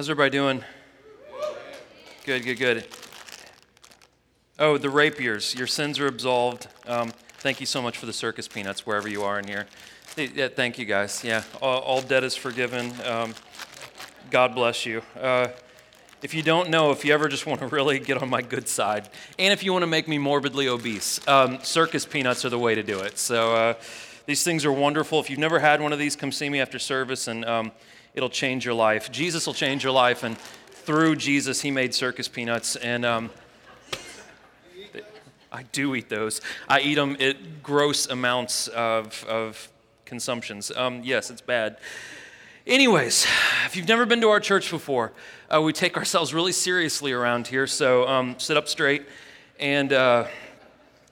How's everybody doing? Good, good, good. Oh, the rapiers, your sins are absolved. Um, thank you so much for the circus peanuts, wherever you are in here. Yeah, thank you guys. Yeah, all, all debt is forgiven. Um, God bless you. Uh, if you don't know, if you ever just want to really get on my good side, and if you want to make me morbidly obese, um, circus peanuts are the way to do it. So uh, these things are wonderful. If you've never had one of these, come see me after service, and um, it'll change your life. Jesus will change your life, and through Jesus, He made circus peanuts, and um, I do eat those. I eat them at gross amounts of, of consumptions. Um, yes, it's bad. Anyways, if you've never been to our church before, uh, we take ourselves really seriously around here. So um, sit up straight and uh,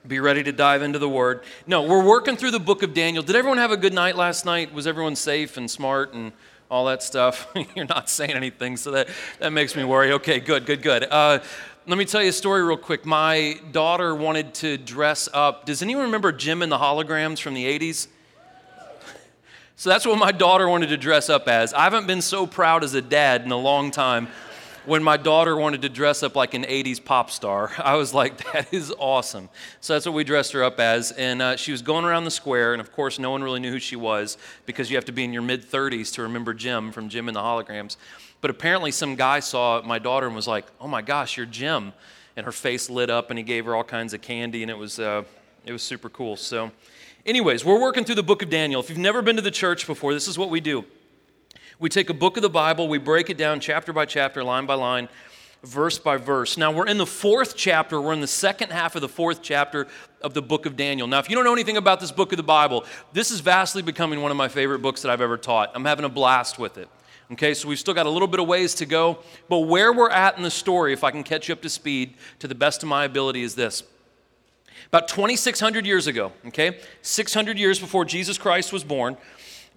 be ready to dive into the Word. No, we're working through the book of Daniel. Did everyone have a good night last night? Was everyone safe and smart and all that stuff? You're not saying anything, so that, that makes me worry. Okay, good, good, good. Uh, let me tell you a story real quick. My daughter wanted to dress up. Does anyone remember Jem and the Holograms from the 80s? So that's what my daughter wanted to dress up as. I haven't been so proud as a dad in a long time when my daughter wanted to dress up like an 80s pop star. I was like, that is awesome. So that's what we dressed her up as. And uh, she was going around the square, and of course, no one really knew who she was because you have to be in your mid 30s to remember Jem from Jem and the Holograms. But apparently, some guy saw my daughter and was like, "Oh my gosh, you're Jem. and her face lit up, and he gave her all kinds of candy, and it was uh, it was super cool. So, anyways, we're working through the book of Daniel. If you've never been to the church before, this is what we do. We take a book of the Bible, we break it down chapter by chapter, line by line, verse by verse. Now, we're in the fourth chapter. We're in the second half of the fourth chapter of the book of Daniel. Now, if you don't know anything about this book of the Bible, this is vastly becoming one of my favorite books that I've ever taught. I'm having a blast with it. Okay, so we've still got a little bit of ways to go, but where we're at in the story, if I can catch you up to speed to the best of my ability, is this. About 2,600 years ago, okay, 600 years before Jesus Christ was born,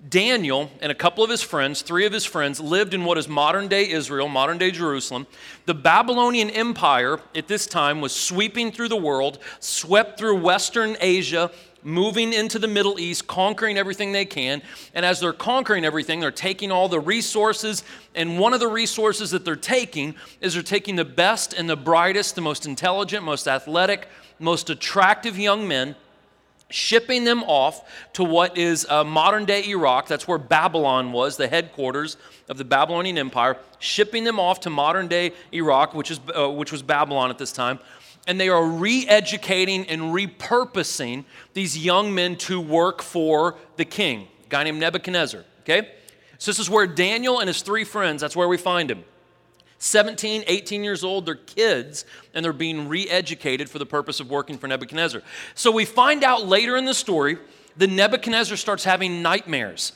Daniel and a couple of his friends, three of his friends, lived in what is modern day Israel, modern day Jerusalem. The Babylonian Empire at this time was sweeping through the world, swept through Western Asia, moving into the Middle East, conquering everything they can. And as they're conquering everything, they're taking all the resources. And one of the resources that they're taking is they're taking the best and the brightest, the most intelligent, most athletic, most attractive young men. Shipping them off to what is uh, modern day Iraq. That's where Babylon was, the headquarters of the Babylonian Empire. Shipping them off to modern day Iraq, which, is, uh, which was Babylon at this time and they are re educating and repurposing these young men to work for the king, a guy named Nebuchadnezzar. Okay? So, this is where Daniel and his three friends, that's where we find him. 17, 18 years old, they're kids, and they're being re educated for the purpose of working for Nebuchadnezzar. So, we find out later in the story that Nebuchadnezzar starts having nightmares.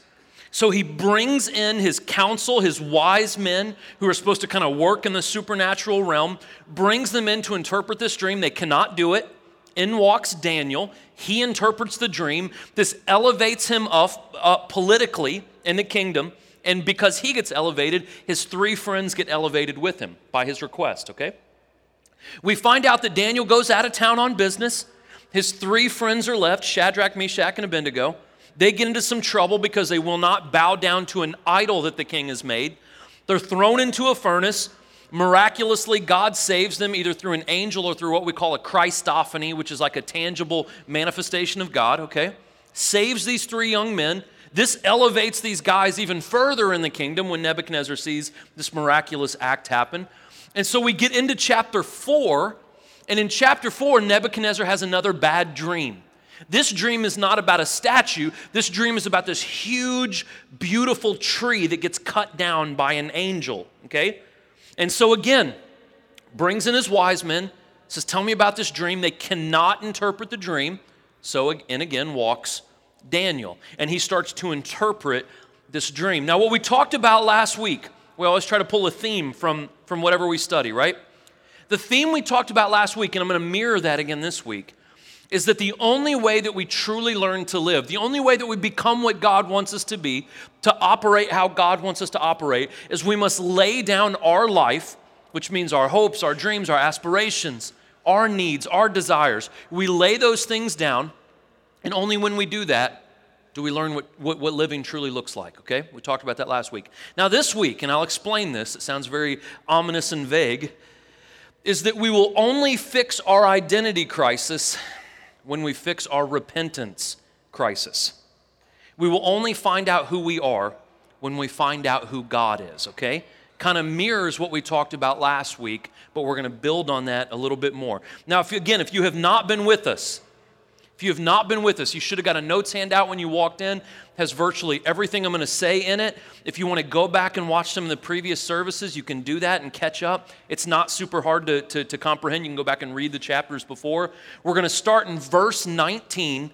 So he brings in his council, his wise men who are supposed to kind of work in the supernatural realm, brings them in to interpret this dream. They cannot do it. In walks Daniel. He interprets the dream. This elevates him up, up politically in the kingdom. And because he gets elevated, his three friends get elevated with him by his request, okay? We find out that Daniel goes out of town on business. His three friends are left Shadrach, Meshach, and Abednego. They get into some trouble because they will not bow down to an idol that the king has made. They're thrown into a furnace. Miraculously, God saves them either through an angel or through what we call a Christophany, which is like a tangible manifestation of God, okay? Saves these three young men. This elevates these guys even further in the kingdom when Nebuchadnezzar sees this miraculous act happen. And so we get into chapter four, and in chapter four, Nebuchadnezzar has another bad dream. This dream is not about a statue. This dream is about this huge, beautiful tree that gets cut down by an angel. Okay? And so again, brings in his wise men, says, Tell me about this dream. They cannot interpret the dream. So, and again, walks Daniel. And he starts to interpret this dream. Now, what we talked about last week, we always try to pull a theme from, from whatever we study, right? The theme we talked about last week, and I'm going to mirror that again this week, is that the only way that we truly learn to live, the only way that we become what God wants us to be, to operate how God wants us to operate, is we must lay down our life, which means our hopes, our dreams, our aspirations, our needs, our desires. We lay those things down, and only when we do that do we learn what, what, what, living truly looks like, okay? We talked about that last week. Now, this week, and I'll explain this, it sounds very ominous and vague, is that we will only fix our identity crisis when we fix our repentance crisis. We will only find out who we are when we find out who God is, okay? Kind of mirrors what we talked about last week, but we're going to build on that a little bit more. Now, if you, again, if you have not been with us, if you have not been with us, you should have got a notes handout when you walked in. Has virtually everything I'm going to say in it. If you want to go back and watch some of the previous services, you can do that and catch up. It's not super hard to, to, to comprehend. You can go back and read the chapters before. We're going to start in verse 19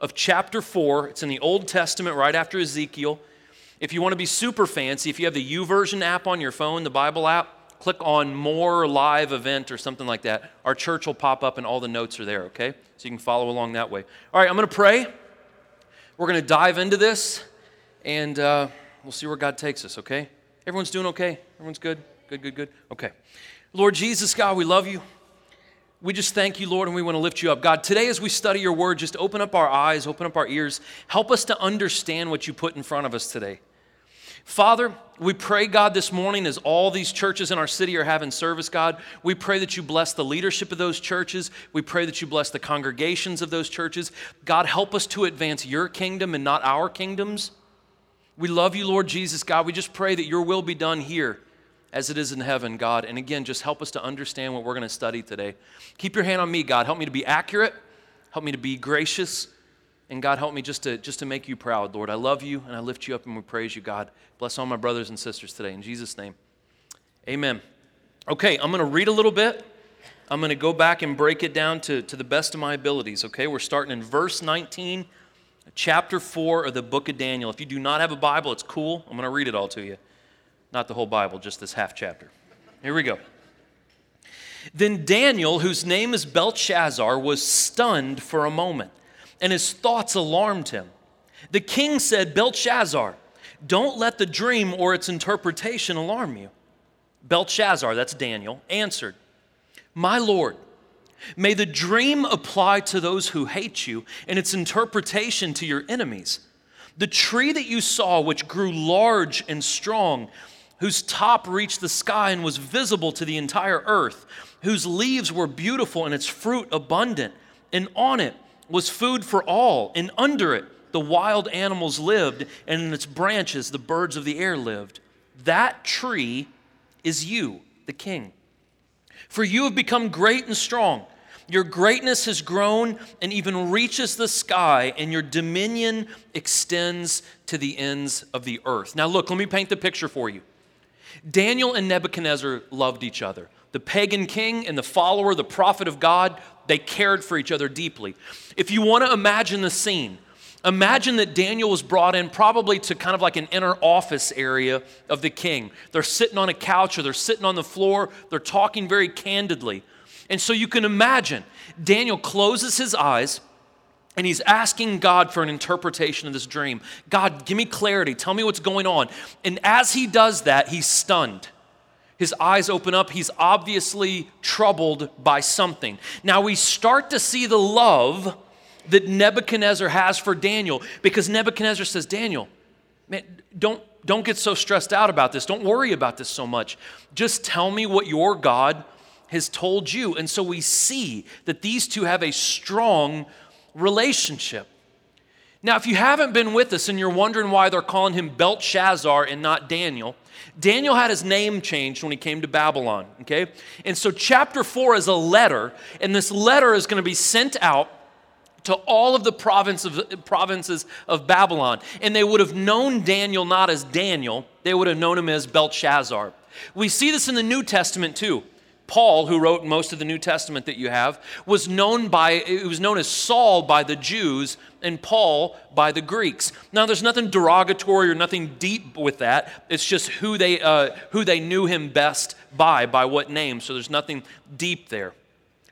of chapter 4. It's in the Old Testament, right after Ezekiel. If you want to be super fancy, if you have the YouVersion app on your phone, the Bible app, click on more live event or something like that. Our church will pop up and all the notes are there, okay? So you can follow along that way. All right, I'm going to pray. We're going to dive into this and uh, we'll see where God takes us, okay? Everyone's doing okay? Everyone's good? Good, good, good. Okay. Lord Jesus, God, we love you. We just thank you, Lord, and we want to lift you up. God, today as we study your word, just open up our eyes, open up our ears. Help us to understand what you put in front of us today. Father, we pray, God, this morning as all these churches in our city are having service, God, we pray that you bless the leadership of those churches. We pray that you bless the congregations of those churches. God, help us to advance your kingdom and not our kingdoms. We love you, Lord Jesus, God. We just pray that your will be done here as it is in heaven, God. And again, just help us to understand what we're going to study today. Keep your hand on me, God. Help me to be accurate, help me to be gracious. And God, help me just to, just to make you proud, Lord. I love you and I lift you up and we praise you, God. Bless all my brothers and sisters today. In Jesus' name, amen. Okay, I'm going to read a little bit. I'm going to go back and break it down to, to the best of my abilities, okay? We're starting in verse 19, chapter 4 of the book of Daniel. If you do not have a Bible, it's cool. I'm going to read it all to you. Not the whole Bible, just this half chapter. Here we go. Then Daniel, whose name is Belshazzar, was stunned for a moment and his thoughts alarmed him. The king said, Belshazzar, don't let the dream or its interpretation alarm you. Belshazzar, that's Daniel, answered, My Lord, may the dream apply to those who hate you and its interpretation to your enemies. The tree that you saw, which grew large and strong, whose top reached the sky and was visible to the entire earth, whose leaves were beautiful and its fruit abundant, and on it was food for all, and under it the wild animals lived, and in its branches the birds of the air lived. That tree is you, the king. For you have become great and strong. Your greatness has grown and even reaches the sky, and your dominion extends to the ends of the earth. Now, look, let me paint the picture for you. Daniel and Nebuchadnezzar loved each other. The pagan king and the follower, the prophet of God, they cared for each other deeply. If you want to imagine the scene, imagine that Daniel was brought in probably to kind of like an inner office area of the king. They're sitting on a couch or they're sitting on the floor, they're talking very candidly. And so you can imagine Daniel closes his eyes and he's asking God for an interpretation of this dream. God, give me clarity. Tell me what's going on. And as he does that, he's stunned. His eyes open up. He's obviously troubled by something. Now we start to see the love that Nebuchadnezzar has for Daniel because Nebuchadnezzar says, Daniel, man, don't, don't get so stressed out about this. Don't worry about this so much. Just tell me what your God has told you. And so we see that these two have a strong relationship. Now, if you haven't been with us and you're wondering why they're calling him Belshazzar and not Daniel, Daniel had his name changed when he came to Babylon, okay? And so chapter 4 is a letter, and this letter is going to be sent out to all of the province of, provinces of Babylon. And they would have known Daniel not as Daniel, they would have known him as Belshazzar. We see this in the New Testament too. Paul, who wrote most of the New Testament that you have, was known by it was known as Saul by the Jews and Paul by the Greeks. Now, there's nothing derogatory or nothing deep with that. It's just who they uh, who they knew him best by, by what name. So there's nothing deep there.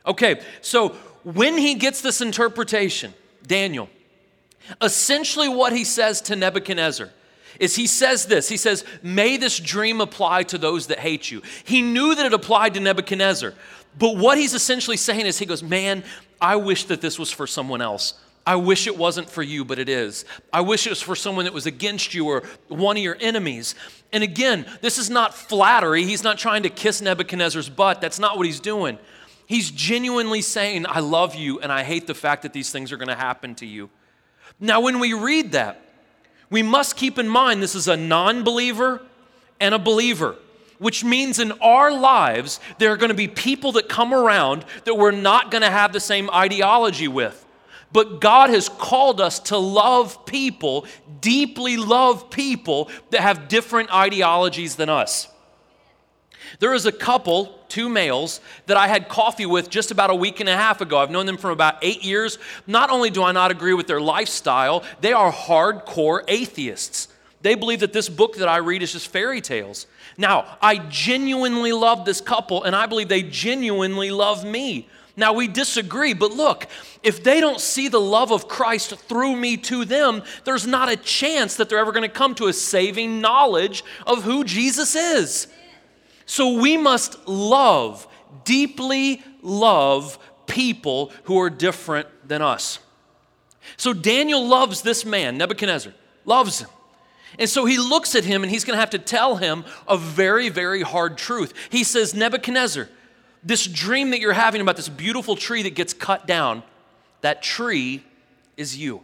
Okay, so when he gets this interpretation, Daniel, essentially what he says to Nebuchadnezzar is he says this. He says, May this dream apply to those that hate you. He knew that it applied to Nebuchadnezzar. But what he's essentially saying is, he goes, Man, I wish that this was for someone else. I wish it wasn't for you, but it is. I wish it was for someone that was against you or one of your enemies. And again, this is not flattery. He's not trying to kiss Nebuchadnezzar's butt. That's not what he's doing. He's genuinely saying, I love you and I hate the fact that these things are going to happen to you. Now, when we read that, we must keep in mind this is a non believer and a believer, which means in our lives, there are going to be people that come around that we're not going to have the same ideology with. But God has called us to love people, deeply love people that have different ideologies than us. There is a couple, two males, that I had coffee with just about a week and a half ago. I've known them for about eight years. Not only do I not agree with their lifestyle, they are hardcore atheists. They believe that this book that I read is just fairy tales. Now, I genuinely love this couple, and I believe they genuinely love me. Now, we disagree, but look, if they don't see the love of Christ through me to them, there's not a chance that they're ever going to come to a saving knowledge of who Jesus is. So we must love, deeply love people who are different than us. So Daniel loves this man, Nebuchadnezzar, loves him. And so he looks at him and he's going to have to tell him a very, very hard truth. He says, Nebuchadnezzar, this dream that you're having about this beautiful tree that gets cut down, that tree is you.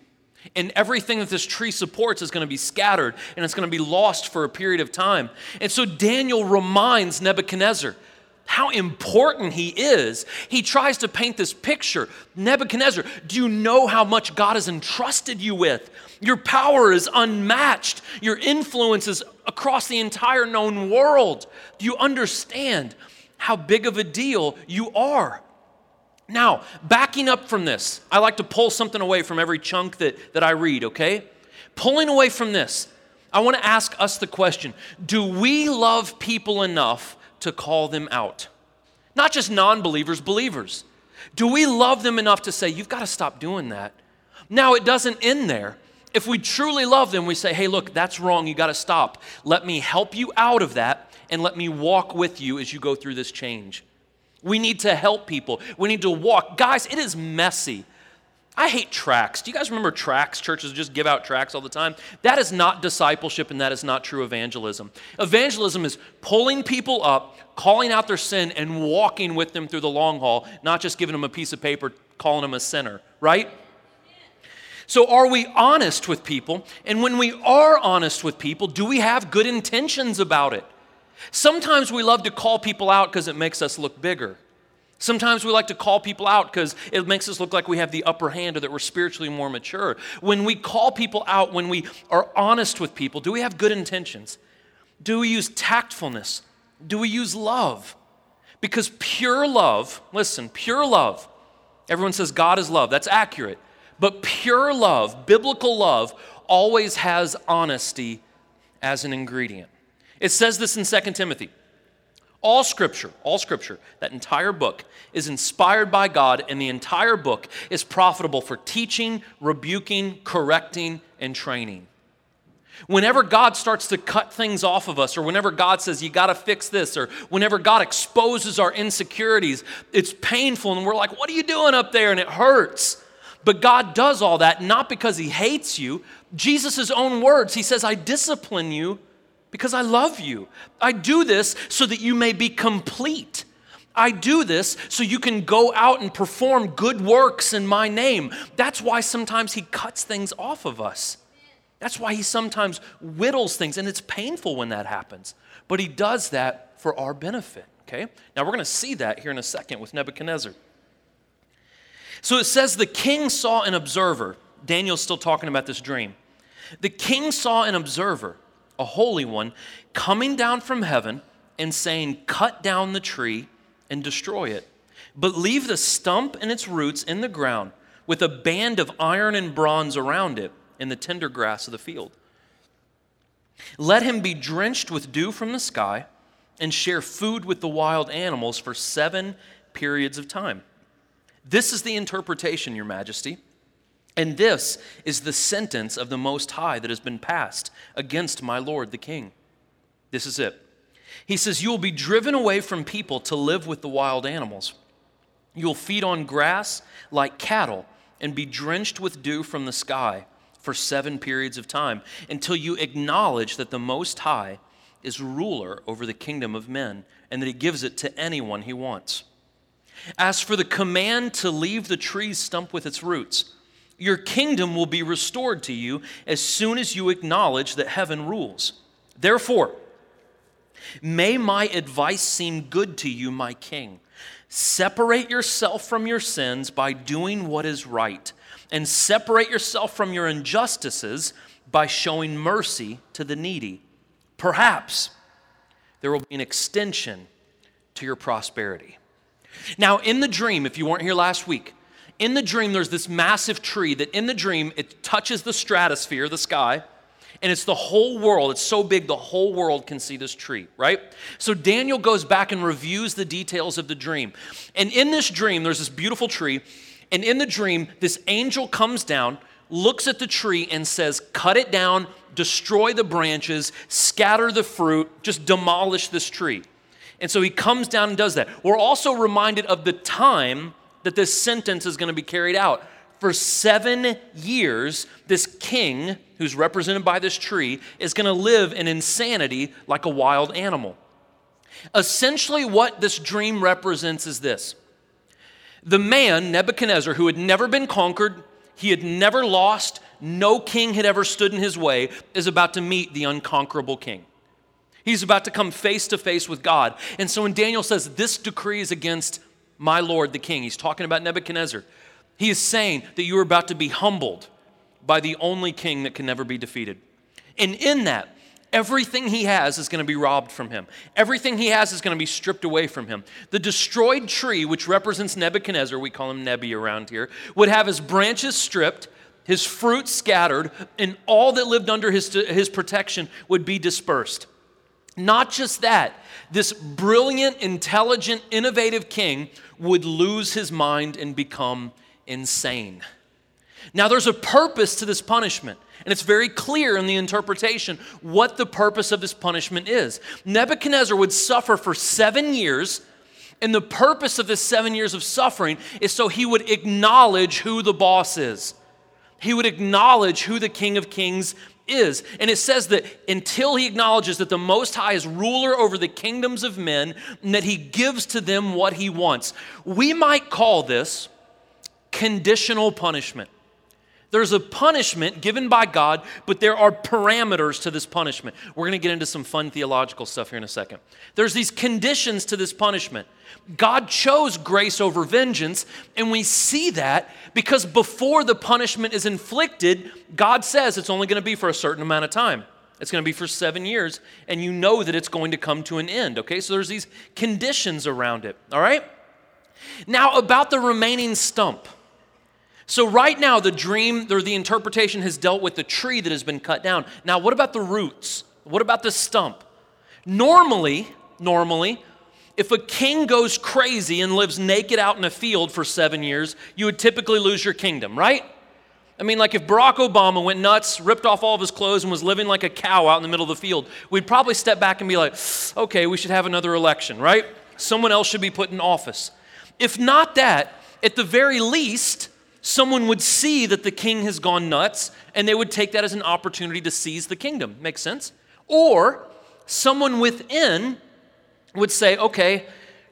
And everything that this tree supports is going to be scattered and it's going to be lost for a period of time. And so Daniel reminds Nebuchadnezzar how important he is. He tries to paint this picture. Nebuchadnezzar, do you know how much God has entrusted you with? Your power is unmatched, your influence is across the entire known world. Do you understand how big of a deal you are? Now, backing up from this, I like to pull something away from every chunk that, that I read, okay? Pulling away from this, I want to ask us the question Do we love people enough to call them out? Not just non believers, believers. Do we love them enough to say, You've got to stop doing that? Now, it doesn't end there. If we truly love them, we say, Hey, look, that's wrong. You got to stop. Let me help you out of that and let me walk with you as you go through this change. We need to help people. We need to walk. Guys, it is messy. I hate tracts. Do you guys remember tracts? Churches just give out tracts all the time. That is not discipleship and that is not true evangelism. Evangelism is pulling people up, calling out their sin, and walking with them through the long haul, not just giving them a piece of paper, calling them a sinner, right? So, are we honest with people? And when we are honest with people, do we have good intentions about it? Sometimes we love to call people out because it makes us look bigger. Sometimes we like to call people out because it makes us look like we have the upper hand or that we're spiritually more mature. When we call people out, when we are honest with people, do we have good intentions? Do we use tactfulness? Do we use love? Because pure love, listen, pure love, everyone says God is love. That's accurate. But pure love, biblical love, always has honesty as an ingredient. It says this in 2 Timothy. All scripture, all scripture, that entire book is inspired by God, and the entire book is profitable for teaching, rebuking, correcting, and training. Whenever God starts to cut things off of us, or whenever God says, you got to fix this, or whenever God exposes our insecurities, it's painful, and we're like, what are you doing up there? And it hurts. But God does all that not because He hates you. Jesus' own words, He says, I discipline you because I love you. I do this so that you may be complete. I do this so you can go out and perform good works in my name. That's why sometimes he cuts things off of us. That's why he sometimes whittles things, and it's painful when that happens. But he does that for our benefit, okay? Now we're to see that here in a second with Nebuchadnezzar. So it says the king saw an observer. Daniel's still talking about this dream. The king saw an observer a holy one, coming down from heaven and saying, Cut down the tree and destroy it, but leave the stump and its roots in the ground with a band of iron and bronze around it in the tender grass of the field. Let him be drenched with dew from the sky and share food with the wild animals for seven periods of time. This is the interpretation, Your Majesty. And this is the sentence of the Most High that has been passed against my Lord the King. This is it. He says, You will be driven away from people to live with the wild animals. You will feed on grass like cattle and be drenched with dew from the sky for seven periods of time until you acknowledge that the Most High is ruler over the kingdom of men and that he gives it to anyone he wants. As for the command to leave the tree's stump with its roots, your kingdom will be restored to you as soon as you acknowledge that heaven rules. Therefore, may my advice seem good to you, my king. Separate yourself from your sins by doing what is right, and separate yourself from your injustices by showing mercy to the needy. Perhaps there will be an extension to your prosperity. Now, in the dream, if you weren't here last week, in the dream, there's this massive tree that in the dream, it touches the stratosphere, the sky, and it's the whole world. It's so big, the whole world can see this tree, right? So Daniel goes back and reviews the details of the dream. And in this dream, there's this beautiful tree, and in the dream, this angel comes down, looks at the tree, and says, Cut it down, destroy the branches, scatter the fruit, just demolish this tree. And so he comes down and does that. We're also reminded of the time that this sentence is going to be carried out. For seven years, this king, who's represented by this tree, is going to live in insanity like a wild animal. Essentially, what this dream represents is this the man, Nebuchadnezzar, who had never been conquered, he had never lost, no king had ever stood in his way, is about to meet the unconquerable king. He's about to come face to face with God. And so when Daniel says, This decree is against my Lord the king, he's talking about Nebuchadnezzar. He is saying that you are about to be humbled by the only king that can never be defeated. And in that, everything he has is going to be robbed from him. Everything he has is going to be stripped away from him. The destroyed tree, which represents Nebuchadnezzar, we call him Nebi around here, would have his branches stripped, his fruit scattered, and all that lived under his, his protection would be dispersed. Not just that, this brilliant, intelligent, innovative king would lose his mind and become insane. Now, there's a purpose to this punishment, and it's very clear in the interpretation what the purpose of this punishment is. Nebuchadnezzar would suffer for seven years, and the purpose of this seven years of suffering is so he would acknowledge who the boss is. He would acknowledge who the King of Kings is. And it says that until he acknowledges that the Most High is ruler over the kingdoms of men and that he gives to them what he wants. We might call this conditional punishment. There's a punishment given by God, but there are parameters to this punishment. We're going to get into some fun theological stuff here in a second. There's these conditions to this punishment. God chose grace over vengeance, and we see that because before the punishment is inflicted, God says it's only going to be for a certain amount of time. It's going to be for seven years, and you know that it's going to come to an end, okay? So there's these conditions around it, all right? Now, about the remaining stump. So, right now, the dream or the interpretation has dealt with the tree that has been cut down. Now, what about the roots? What about the stump? Normally, normally, if a king goes crazy and lives naked out in a field for seven years, you would typically lose your kingdom, right? I mean, like if Barack Obama went nuts, ripped off all of his clothes, and was living like a cow out in the middle of the field, we'd probably step back and be like, okay, we should have another election, right? Someone else should be put in office. If not that, at the very least, someone would see that the king has gone nuts and they would take that as an opportunity to seize the kingdom. Makes sense? Or someone within would say, okay,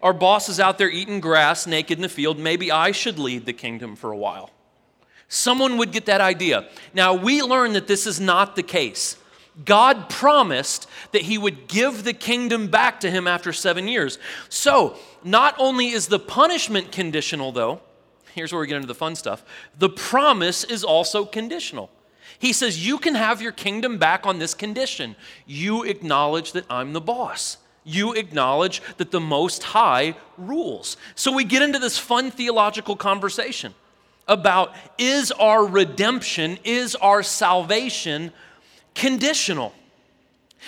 our boss is out there eating grass naked in the field. Maybe I should lead the kingdom for a while. Someone would get that idea. Now, we learn that this is not the case. God promised that he would give the kingdom back to him after seven years. So, not only is the punishment conditional, though, here's where we get into the fun stuff. The promise is also conditional. He says, You can have your kingdom back on this condition. You acknowledge that I'm the boss. You acknowledge that the Most High rules. So we get into this fun theological conversation about is our redemption, is our salvation conditional?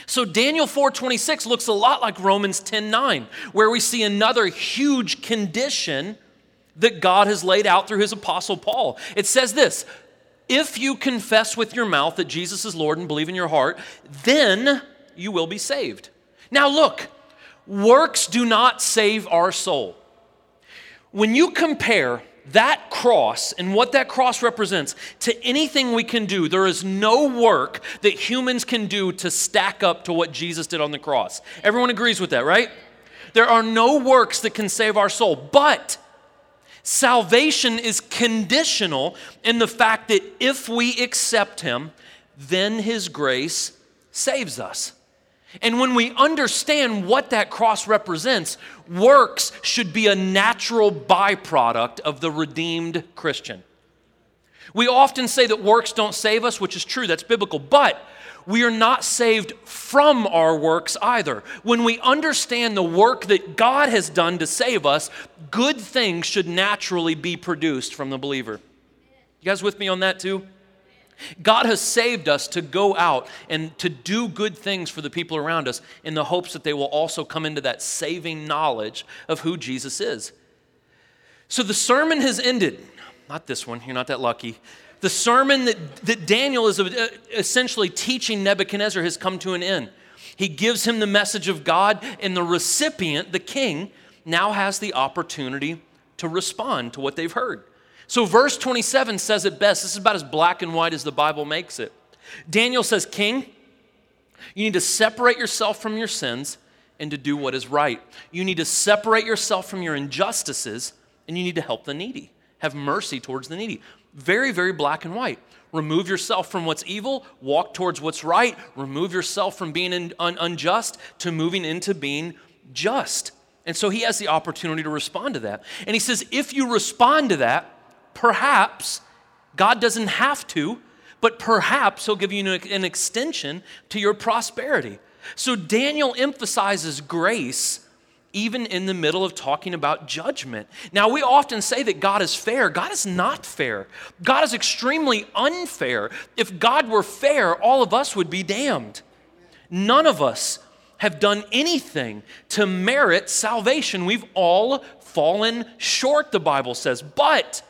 So Daniel 4:26 looks a lot like Romans 10:9, where we see another huge condition that God has laid out through his apostle Paul. It says this If you confess with your mouth that Jesus is Lord and believe in your heart, then you will be saved. Now, look, works do not save our soul. When you compare that cross and what that cross represents to anything we can do, there is no work that humans can do to stack up to what Jesus did on the cross. Everyone agrees with that, right? There are no works that can save our soul, but salvation is conditional in the fact that if we accept Him, then His grace saves us. And when we understand what that cross represents, works should be a natural byproduct of the redeemed Christian. We often say that works don't save us, which is true, that's biblical, but we are not saved from our works either. When we understand the work that God has done to save us, good things should naturally be produced from the believer. You guys with me on that too? God has saved us to go out and to do good things for the people around us in the hopes that they will also come into that saving knowledge of who Jesus is. So the sermon has ended. Not this one, you're not that lucky. The sermon that, that Daniel is uh, essentially teaching Nebuchadnezzar has come to an end. He gives him the message of God, and the recipient, the king, now has the opportunity to respond to what they've heard. So, verse 27 says it best. This is about as black and white as the Bible makes it. Daniel says, King, you need to separate yourself from your sins and to do what is right. You need to separate yourself from your injustices and you need to help the needy. Have mercy towards the needy. Very, very black and white. Remove yourself from what's evil, walk towards what's right. Remove yourself from being in, un, unjust to moving into being just. And so he has the opportunity to respond to that. And he says, if you respond to that, perhaps God doesn't have to, but perhaps He'll give you an extension to your prosperity. So Daniel emphasizes grace even in the middle of talking about judgment. Now, we often say that God is fair. God is not fair. God is extremely unfair. If God were fair, all of us would be damned. None of us have done anything to merit salvation. We've all fallen short, the Bible says. But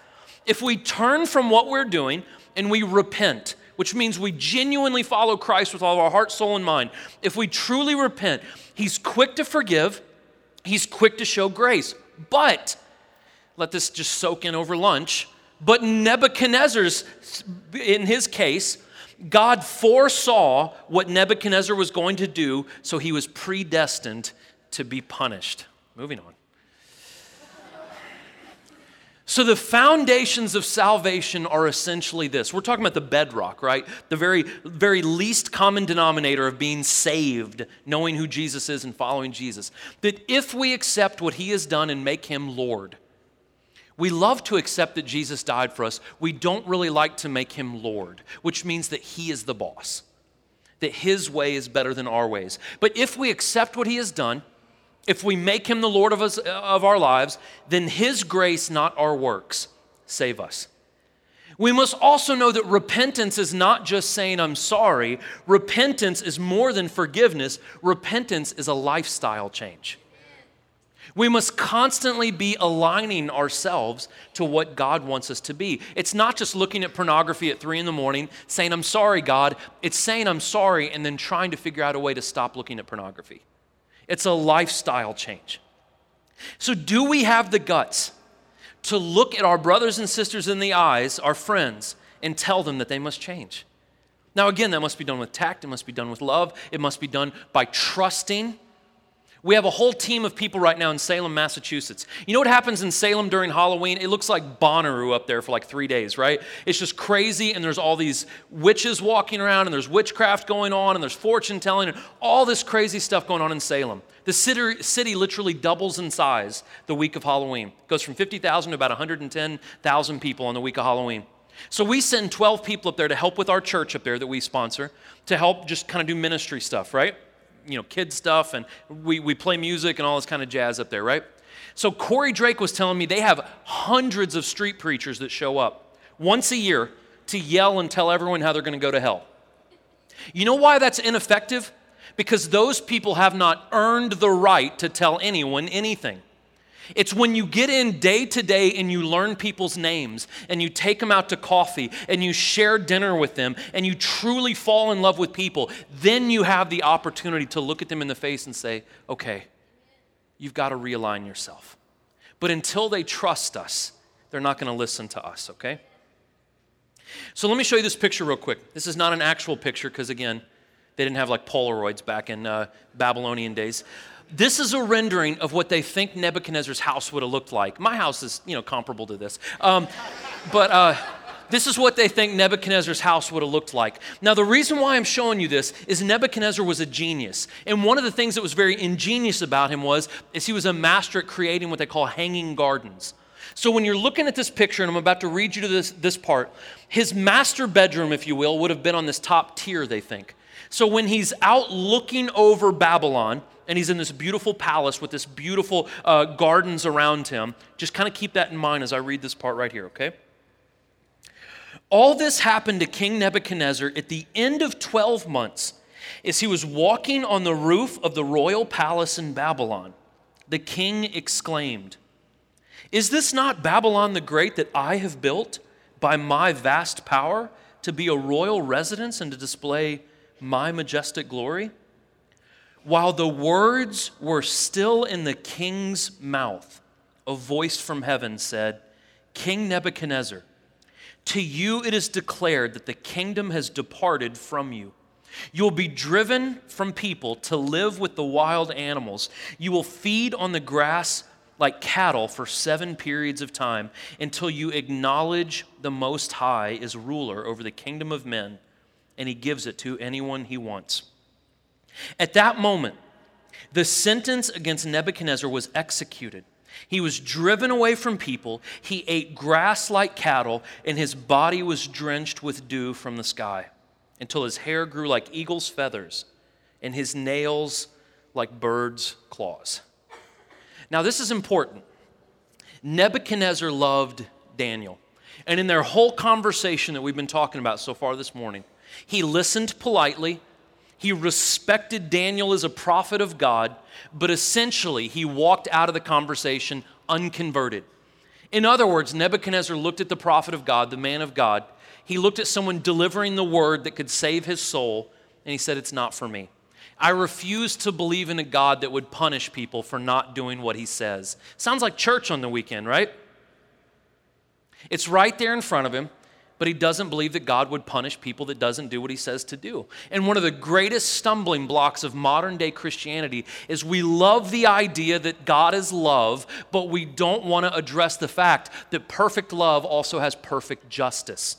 if we turn from what we're doing and we repent, which means we genuinely follow Christ with all of our heart, soul, and mind, if we truly repent, He's quick to forgive, He's quick to show grace. But, let this just soak in over lunch, but Nebuchadnezzar's, in his case, God foresaw what Nebuchadnezzar was going to do, so he was predestined to be punished. Moving on. So, the foundations of salvation are essentially this. We're talking about the bedrock, right? The very, very least common denominator of being saved, knowing who Jesus is and following Jesus. That if we accept what he has done and make him Lord, we love to accept that Jesus died for us. We don't really like to make him Lord, which means that he is the boss, that his way is better than our ways. But if we accept what he has done, if we make him the Lord of, us, of our lives, then his grace, not our works, save us. We must also know that repentance is not just saying, I'm sorry. Repentance is more than forgiveness. Repentance is a lifestyle change. We must constantly be aligning ourselves to what God wants us to be. It's not just looking at pornography at three in the morning, saying, I'm sorry, God. It's saying, I'm sorry, and then trying to figure out a way to stop looking at pornography. It's a lifestyle change. So, do we have the guts to look at our brothers and sisters in the eyes, our friends, and tell them that they must change? Now, again, that must be done with tact, it must be done with love, it must be done by trusting we have a whole team of people right now in Salem, Massachusetts. You know what happens in Salem during Halloween? It looks like Bonnaroo up there for like three days, right? It's just crazy, and there's all these witches walking around, and there's witchcraft going on, and there's fortune telling, and all this crazy stuff going on in Salem. The city, city literally doubles in size the week of Halloween. It goes from 50,000 to about 110,000 people on the week of Halloween. So we send 12 people up there to help with our church up there that we sponsor, to help just kind of do ministry stuff, right? You know, kid stuff, and we, we play music and all this kind of jazz up there, right? So Corey Drake was telling me they have hundreds of street preachers that show up once a year to yell and tell everyone how they're going to go to hell. You know why that's ineffective? Because those people have not earned the right to tell anyone anything. It's when you get in day to day and you learn people's names and you take them out to coffee and you share dinner with them and you truly fall in love with people, then you have the opportunity to look at them in the face and say, okay, you've got to realign yourself. But until they trust us, they're not going to listen to us, okay? So let me show you this picture real quick. This is not an actual picture because, again, they didn't have like Polaroids back in uh, Babylonian days. This is a rendering of what they think Nebuchadnezzar's house would have looked like. My house is, you know, comparable to this. Um, but uh, this is what they think Nebuchadnezzar's house would have looked like. Now, the reason why I'm showing you this is Nebuchadnezzar was a genius. And one of the things that was very ingenious about him was is he was a master at creating what they call hanging gardens. So when you're looking at this picture, and I'm about to read you to this, this part, his master bedroom, if you will, would have been on this top tier, they think. So when he's out looking over Babylon, and he's in this beautiful palace with this beautiful uh, gardens around him, just kind of keep that in mind as I read this part right here, okay? All this happened to King Nebuchadnezzar at the end of 12 months as he was walking on the roof of the royal palace in Babylon. The king exclaimed, Is this not Babylon the Great that I have built by my vast power to be a royal residence and to display my majestic glory? While the words were still in the king's mouth, a voice from heaven said, King Nebuchadnezzar, to you it is declared that the kingdom has departed from you. You will be driven from people to live with the wild animals. You will feed on the grass like cattle for seven periods of time until you acknowledge the Most High is ruler over the kingdom of men and he gives it to anyone he wants. At that moment, the sentence against Nebuchadnezzar was executed. He was driven away from people, he ate grass like cattle, and his body was drenched with dew from the sky until his hair grew like eagle's feathers and his nails like birds' claws. Now, this is important. Nebuchadnezzar loved Daniel. And in their whole conversation that we've been talking about so far this morning, he listened politely. He respected Daniel as a prophet of God, but essentially he walked out of the conversation unconverted. In other words, Nebuchadnezzar looked at the prophet of God, the man of God. He looked at someone delivering the word that could save his soul, and he said, It's not for me. I refuse to believe in a God that would punish people for not doing what he says. Sounds like church on the weekend, right? It's right there in front of him but he doesn't believe that God would punish people that doesn't do what he says to do. And one of the greatest stumbling blocks of modern day Christianity is we love the idea that God is love, but we don't want to address the fact that perfect love also has perfect justice.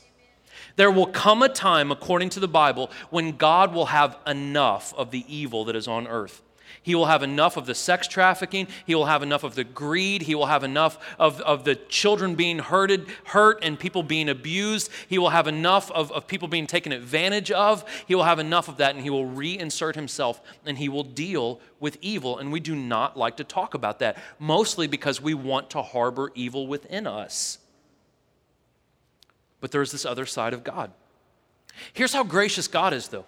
There will come a time, according to the Bible, when God will have enough of the evil that is on earth. He will have enough of the sex trafficking. He will have enough of the greed. He will have enough of, of the children being hurted, hurt and people being abused. He will have enough of, of people being taken advantage of. He will have enough of that and he will reinsert himself and he will deal with evil. And we do not like to talk about that, mostly because we want to harbor evil within us. But there's this other side of God. Here's how gracious God is, though.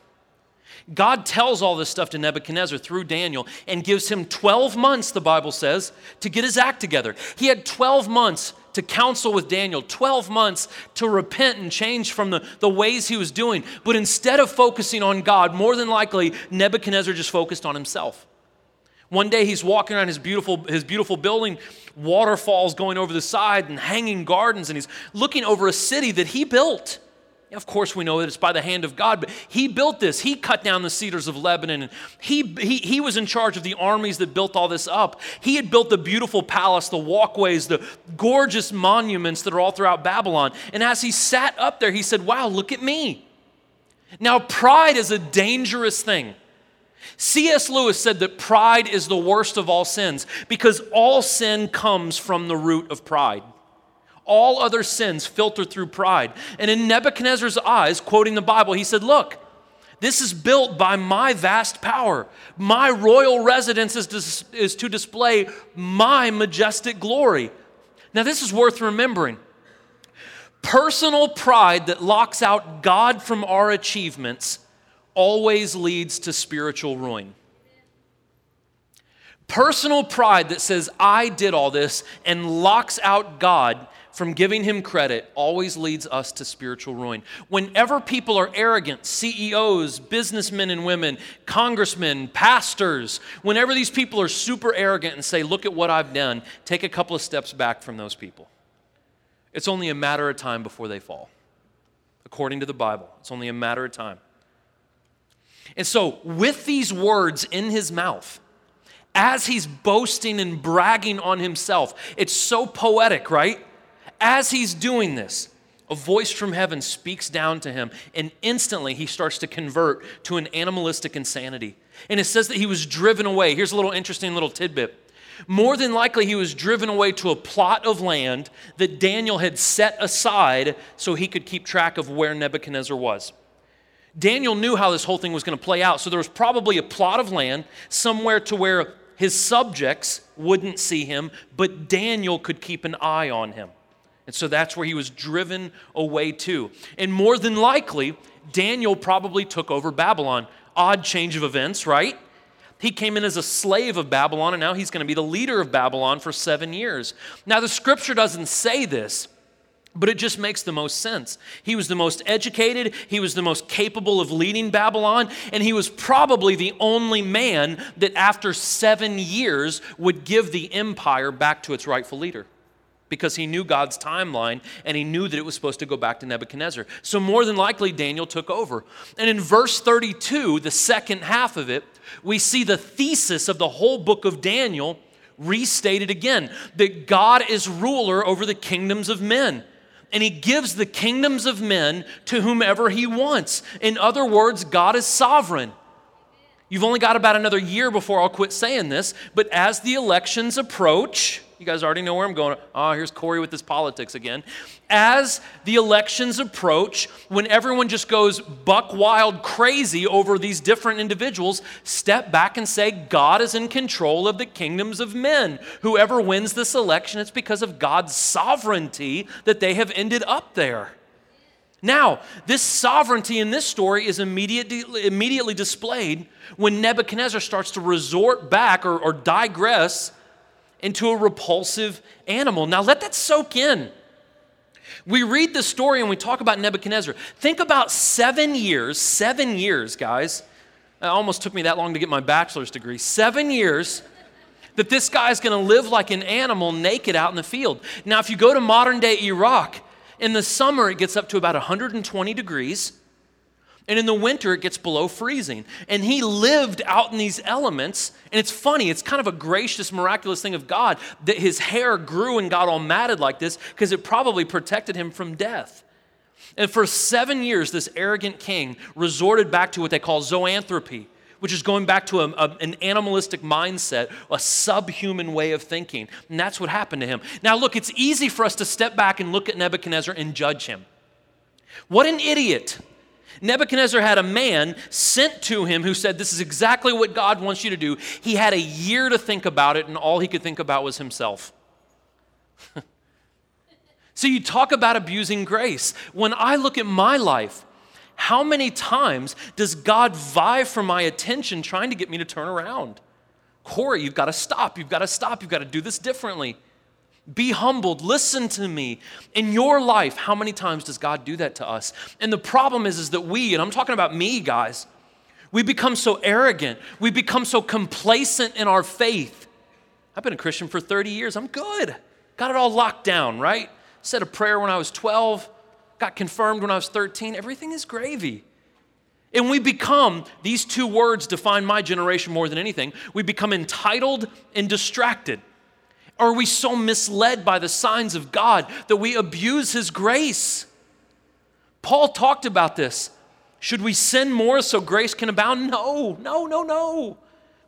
God tells all this stuff to Nebuchadnezzar through Daniel and gives him 12 months, the Bible says, to get his act together. He had 12 months to counsel with Daniel, 12 months to repent and change from the, the ways he was doing. But instead of focusing on God, more than likely, Nebuchadnezzar just focused on himself. One day he's walking around his beautiful, his beautiful building, waterfalls going over the side and hanging gardens, and he's looking over a city that he built. Of course, we know that it's by the hand of God, but he built this. He cut down the cedars of Lebanon, and he, he, he was in charge of the armies that built all this up. He had built the beautiful palace, the walkways, the gorgeous monuments that are all throughout Babylon. And as he sat up there, he said, Wow, look at me. Now, pride is a dangerous thing. C.S. Lewis said that pride is the worst of all sins because all sin comes from the root of pride. All other sins filter through pride. And in Nebuchadnezzar's eyes, quoting the Bible, he said, Look, this is built by my vast power. My royal residence is is to display my majestic glory. Now, this is worth remembering. Personal pride that locks out God from our achievements always leads to spiritual ruin. Personal pride that says, I did all this and locks out God from giving him credit always leads us to spiritual ruin. Whenever people are arrogant, CEOs, businessmen and women, congressmen, pastors, whenever these people are super arrogant and say, Look at what I've done, take a couple of steps back from those people. It's only a matter of time before they fall. According to the Bible, it's only a matter of time. And so, with these words in his mouth, as he's boasting and bragging on himself, it's so poetic, right? As he's doing this, a voice from heaven speaks down to him, and instantly he starts to convert to an animalistic insanity. And it says that he was driven away. Here's a little interesting little tidbit. More than likely, he was driven away to a plot of land that Daniel had set aside so he could keep track of where Nebuchadnezzar was. Daniel knew how this whole thing was going to play out, so there was probably a plot of land somewhere to where his subjects wouldn't see him, but Daniel could keep an eye on him. And so that's where he was driven away to. And more than likely, Daniel probably took over Babylon. Odd change of events, right? He came in as a slave of Babylon, and now he's going to be the leader of Babylon for seven years. Now, the scripture doesn't say this, but it just makes the most sense. He was the most educated, he was the most capable of leading Babylon, and he was probably the only man that after seven years would give the empire back to its rightful leader because he knew God's timeline and he knew that it was supposed to go back to Nebuchadnezzar. So, more than likely, Daniel took over. And in verse 32, the second half of it, we see the thesis of the whole book of Daniel restated again that God is ruler over the kingdoms of men. And he gives the kingdoms of men to whomever he wants. In other words, God is sovereign. You've only got about another year before I'll quit saying this, but as the elections approach, you guys already know where I'm going. Oh, here's Corey with his politics again. As the elections approach, when everyone just goes buck wild crazy over these different individuals, step back and say, God is in control of the kingdoms of men. Whoever wins this election, it's because of God's sovereignty that they have ended up there. Now, this sovereignty in this story is immediately, immediately displayed when Nebuchadnezzar starts to resort back or, or digress into a repulsive animal. Now let that soak in. We read the story and we talk about Nebuchadnezzar. Think about seven years, seven years, guys. It almost took me that long to get my bachelor's degree. Seven years that this guy's gonna live like an animal naked out in the field. Now, if you go to modern day Iraq, in the summer it gets up to about 120 degrees. And in the winter, it gets below freezing. And he lived out in these elements. And it's funny, it's kind of a gracious, miraculous thing of God that his hair grew and got all matted like this because it probably protected him from death. And for seven years, this arrogant king resorted back to what they call zoanthropy, which is going back to a, a, an animalistic mindset, a subhuman way of thinking. And that's what happened to him. Now, look, it's easy for us to step back and look at Nebuchadnezzar and judge him. What an idiot. Nebuchadnezzar had a man sent to him who said, This is exactly what God wants you to do. He had a year to think about it, and all he could think about was himself. so you talk about abusing grace. When I look at my life, how many times does God vie for my attention trying to get me to turn around? Corey, you've got to stop. You've got to stop. You've got to do this differently. Be humbled. Listen to me. In your life, how many times does God do that to us? And the problem is, is that we, and I'm talking about me, guys, we become so arrogant. We become so complacent in our faith. I've been a Christian for 30 years. I'm good. Got it all locked down, right? Said a prayer when I was 12, got confirmed when I was 13. Everything is gravy. And we become, these two words define my generation more than anything. We become entitled and distracted. Are we so misled by the signs of God that we abuse His grace? Paul talked about this. Should we sin more so grace can abound? No, no, no, no.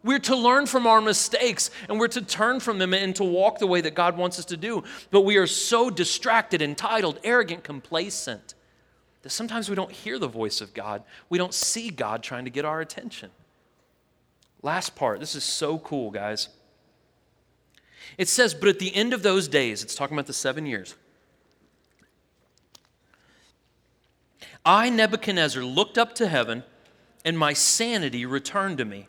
We're to learn from our mistakes and we're to turn from them and to walk the way that God wants us to do. But we are so distracted, entitled, arrogant, complacent that sometimes we don't hear the voice of God. We don't see God trying to get our attention. Last part. This is so cool, guys. It says, But at the end of those days, it's talking about the seven years, I, Nebuchadnezzar, looked up to heaven, and my sanity returned to me.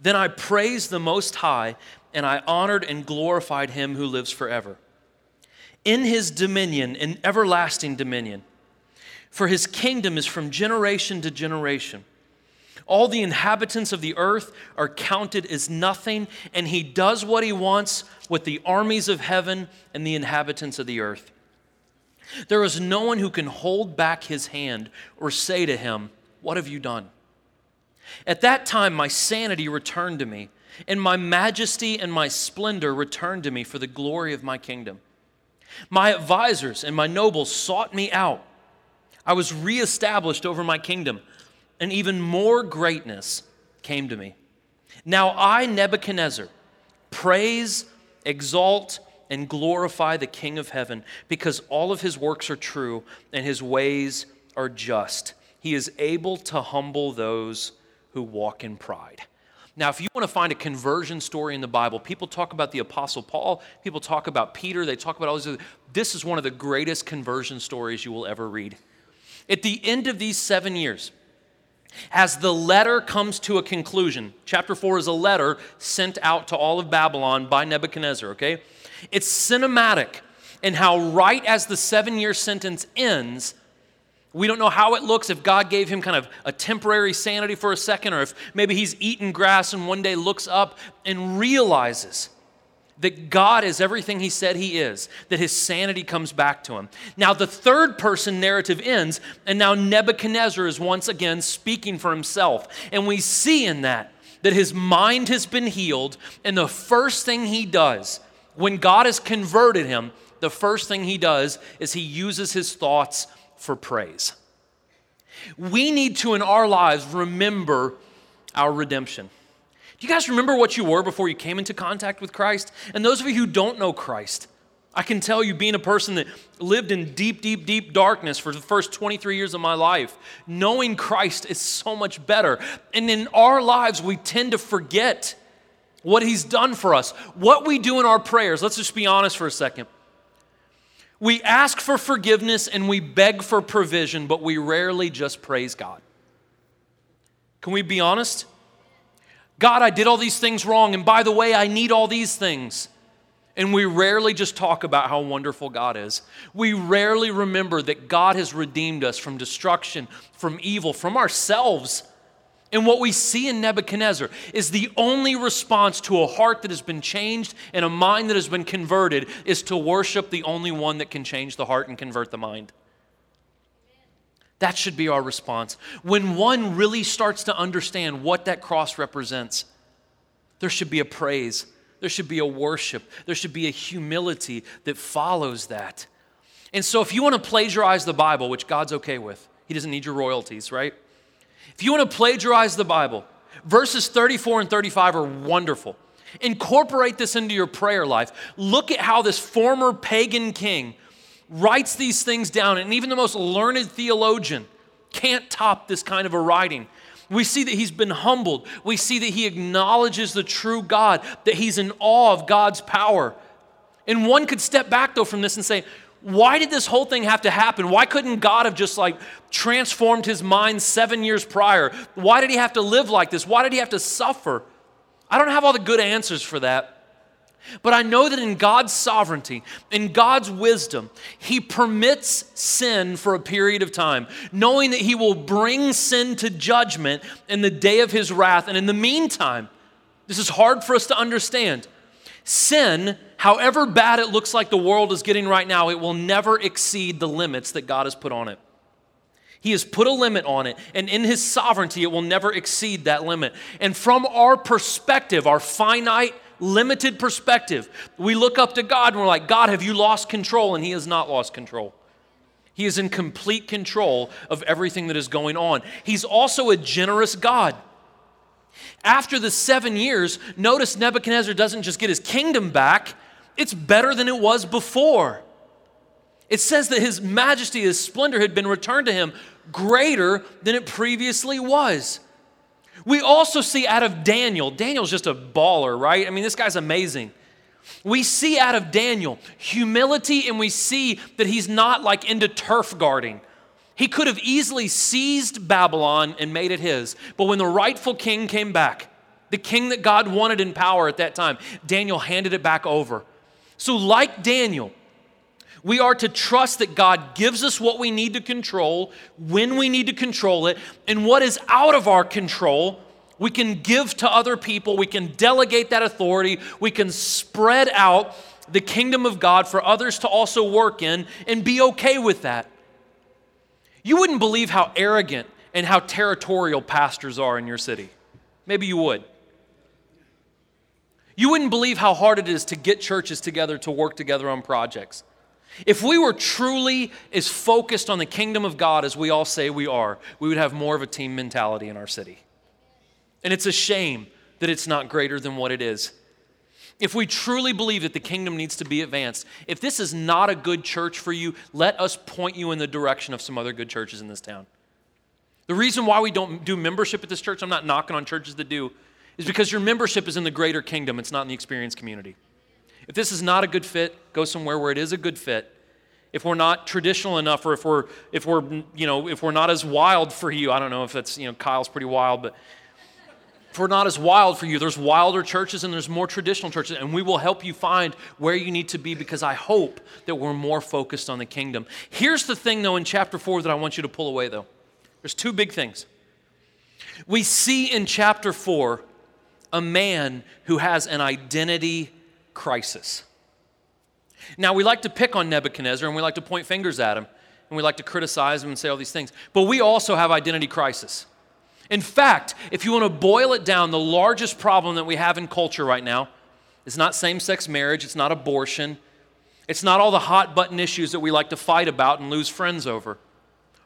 Then I praised the Most High, and I honored and glorified him who lives forever. In his dominion, in everlasting dominion, for his kingdom is from generation to generation. All the inhabitants of the earth are counted as nothing, and he does what he wants with the armies of heaven and the inhabitants of the earth. There is no one who can hold back his hand or say to him, What have you done? At that time, my sanity returned to me, and my majesty and my splendor returned to me for the glory of my kingdom. My advisors and my nobles sought me out. I was reestablished over my kingdom, and even more greatness came to me. Now I, Nebuchadnezzar, praise, exalt, and glorify the King of heaven, because all of his works are true and his ways are just. He is able to humble those who walk in pride. Now, if you want to find a conversion story in the Bible, people talk about the Apostle Paul, people talk about Peter, they talk about all these. This is one of the greatest conversion stories you will ever read. At the end of these seven years, as the letter comes to a conclusion, chapter 4 is a letter sent out to all of Babylon by Nebuchadnezzar, okay? It's cinematic in how, right as the seven year sentence ends, we don't know how it looks if God gave him kind of a temporary sanity for a second, or if maybe he's eaten grass and one day looks up and realizes that God is everything he said he is, that his sanity comes back to him. Now, the third person narrative ends, and now Nebuchadnezzar is once again speaking for himself. And we see in that that his mind has been healed, and the first thing he does when God has converted him, the first thing he does is he uses his thoughts for praise. We need to, in our lives, remember our redemption. Do you guys remember what you were before you came into contact with Christ? And those of you who don't know Christ, I can tell you, being a person that lived in deep, deep, deep darkness for the first 23 years of my life, knowing Christ is so much better. And in our lives, we tend to forget what He's done for us. What we do in our prayers, let's just be honest for a second. We ask for forgiveness and we beg for provision, but we rarely just praise God. Can we be honest? God, I did all these things wrong, and by the way, I need all these things. And we rarely just talk about how wonderful God is. We rarely remember that God has redeemed us from destruction, from evil, from ourselves. And what we see in Nebuchadnezzar is the only response to a heart that has been changed and a mind that has been converted is to worship the only one that can change the heart and convert the mind. That should be our response. When one really starts to understand what that cross represents, there should be a praise, there should be a worship, there should be a humility that follows that. And so, if you want to plagiarize the Bible, which God's okay with, He doesn't need your royalties, right? If you want to plagiarize the Bible, verses 34 and 35 are wonderful. Incorporate this into your prayer life. Look at how this former pagan king writes these things down, and even the most learned theologian can't top this kind of a writing. We see that he's been humbled. We see that he acknowledges the true God, that he's in awe of God's power. And one could step back, though, from this and say, why did this whole thing have to happen? Why couldn't God have just like transformed his mind seven years prior? Why did he have to live like this? Why did he have to suffer? I don't have all the good answers for that. But I know that in God's sovereignty, in God's wisdom, He permits sin for a period of time, knowing that He will bring sin to judgment in the day of His wrath. And in the meantime, this is hard for us to understand. Sin, however bad it looks like the world is getting right now, it will never exceed the limits that God has put on it. He has put a limit on it, and in His sovereignty, it will never exceed that limit. And from our perspective, our finite, limited perspective, we look up to God and we're like, God, have you lost control? And He has not lost control. He is in complete control of everything that is going on. He's also a generous God. After the seven years, notice Nebuchadnezzar doesn't just get his kingdom back, it's better than it was before. It says that his majesty, his splendor had been returned to him greater than it previously was. We also see out of Daniel, Daniel's just a baller, right? I mean, this guy's amazing. We see out of Daniel humility and we see that he's not like into turf guarding. He could have easily seized Babylon and made it his. But when the rightful king came back, the king that God wanted in power at that time, Daniel handed it back over. So, like Daniel, we are to trust that God gives us what we need to control, when we need to control it, and what is out of our control, we can give to other people, we can delegate that authority, we can spread out the kingdom of God for others to also work in and be okay with that. You wouldn't believe how arrogant and how territorial pastors are in your city. Maybe you would. You wouldn't believe how hard it is to get churches together to work together on projects. If we were truly as focused on the kingdom of God as we all say we are, we would have more of a team mentality in our city. And it's a shame that it's not greater than what it is. If we truly believe that the kingdom needs to be advanced, if this is not a good church for you, let us point you in the direction of some other good churches in this town. The reason why we don't do membership at this church, I'm not knocking on churches that do, is because your membership is in the greater kingdom, it's not in the experience community. If this is not a good fit, go somewhere where it is a good fit. If we're not traditional enough, or if we're if we're you know if we're not as wild for you, I don't know if that's you know Kyle's pretty wild, but if we're not as wild for you, there's wilder churches and there's more traditional churches, and we will help you find where you need to be because I hope that we're more focused on the kingdom. Here's the thing, though, in chapter four that I want you to pull away, though. There's two big things. We see in chapter four a man who has an identity crisis. Now, we like to pick on Nebuchadnezzar and we like to point fingers at him and we like to criticize him and say all these things, but we also have identity crisis. In fact, if you want to boil it down, the largest problem that we have in culture right now is not same sex marriage, it's not abortion, it's not all the hot button issues that we like to fight about and lose friends over.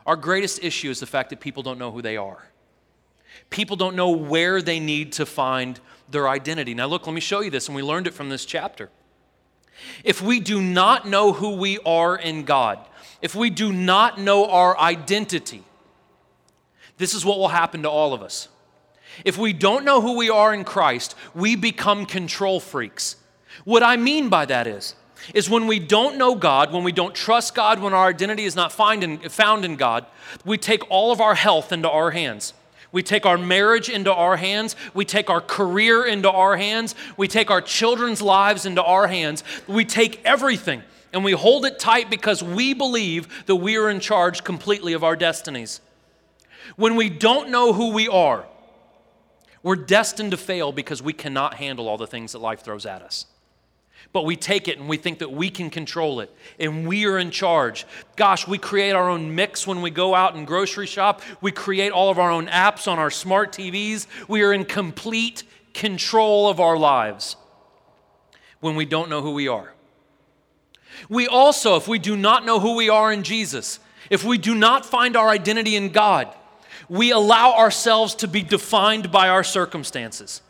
Our greatest issue is the fact that people don't know who they are. People don't know where they need to find their identity. Now, look, let me show you this, and we learned it from this chapter. If we do not know who we are in God, if we do not know our identity, this is what will happen to all of us. If we don't know who we are in Christ, we become control freaks. What I mean by that is, is when we don't know God, when we don't trust God, when our identity is not found in, found in God, we take all of our health into our hands. We take our marriage into our hands. We take our career into our hands. We take our children's lives into our hands. We take everything and we hold it tight because we believe that we are in charge completely of our destinies. When we don't know who we are, we're destined to fail because we cannot handle all the things that life throws at us but we take it and we think that we can control it and we are in charge. Gosh, we create our own mix when we go out and grocery shop. We create all of our own apps on our smart TVs. We are in complete control of our lives when we don't know who we are. We also, if we do not know who we are in Jesus, if we do not find our identity in God, we allow ourselves to be defined by our circumstances.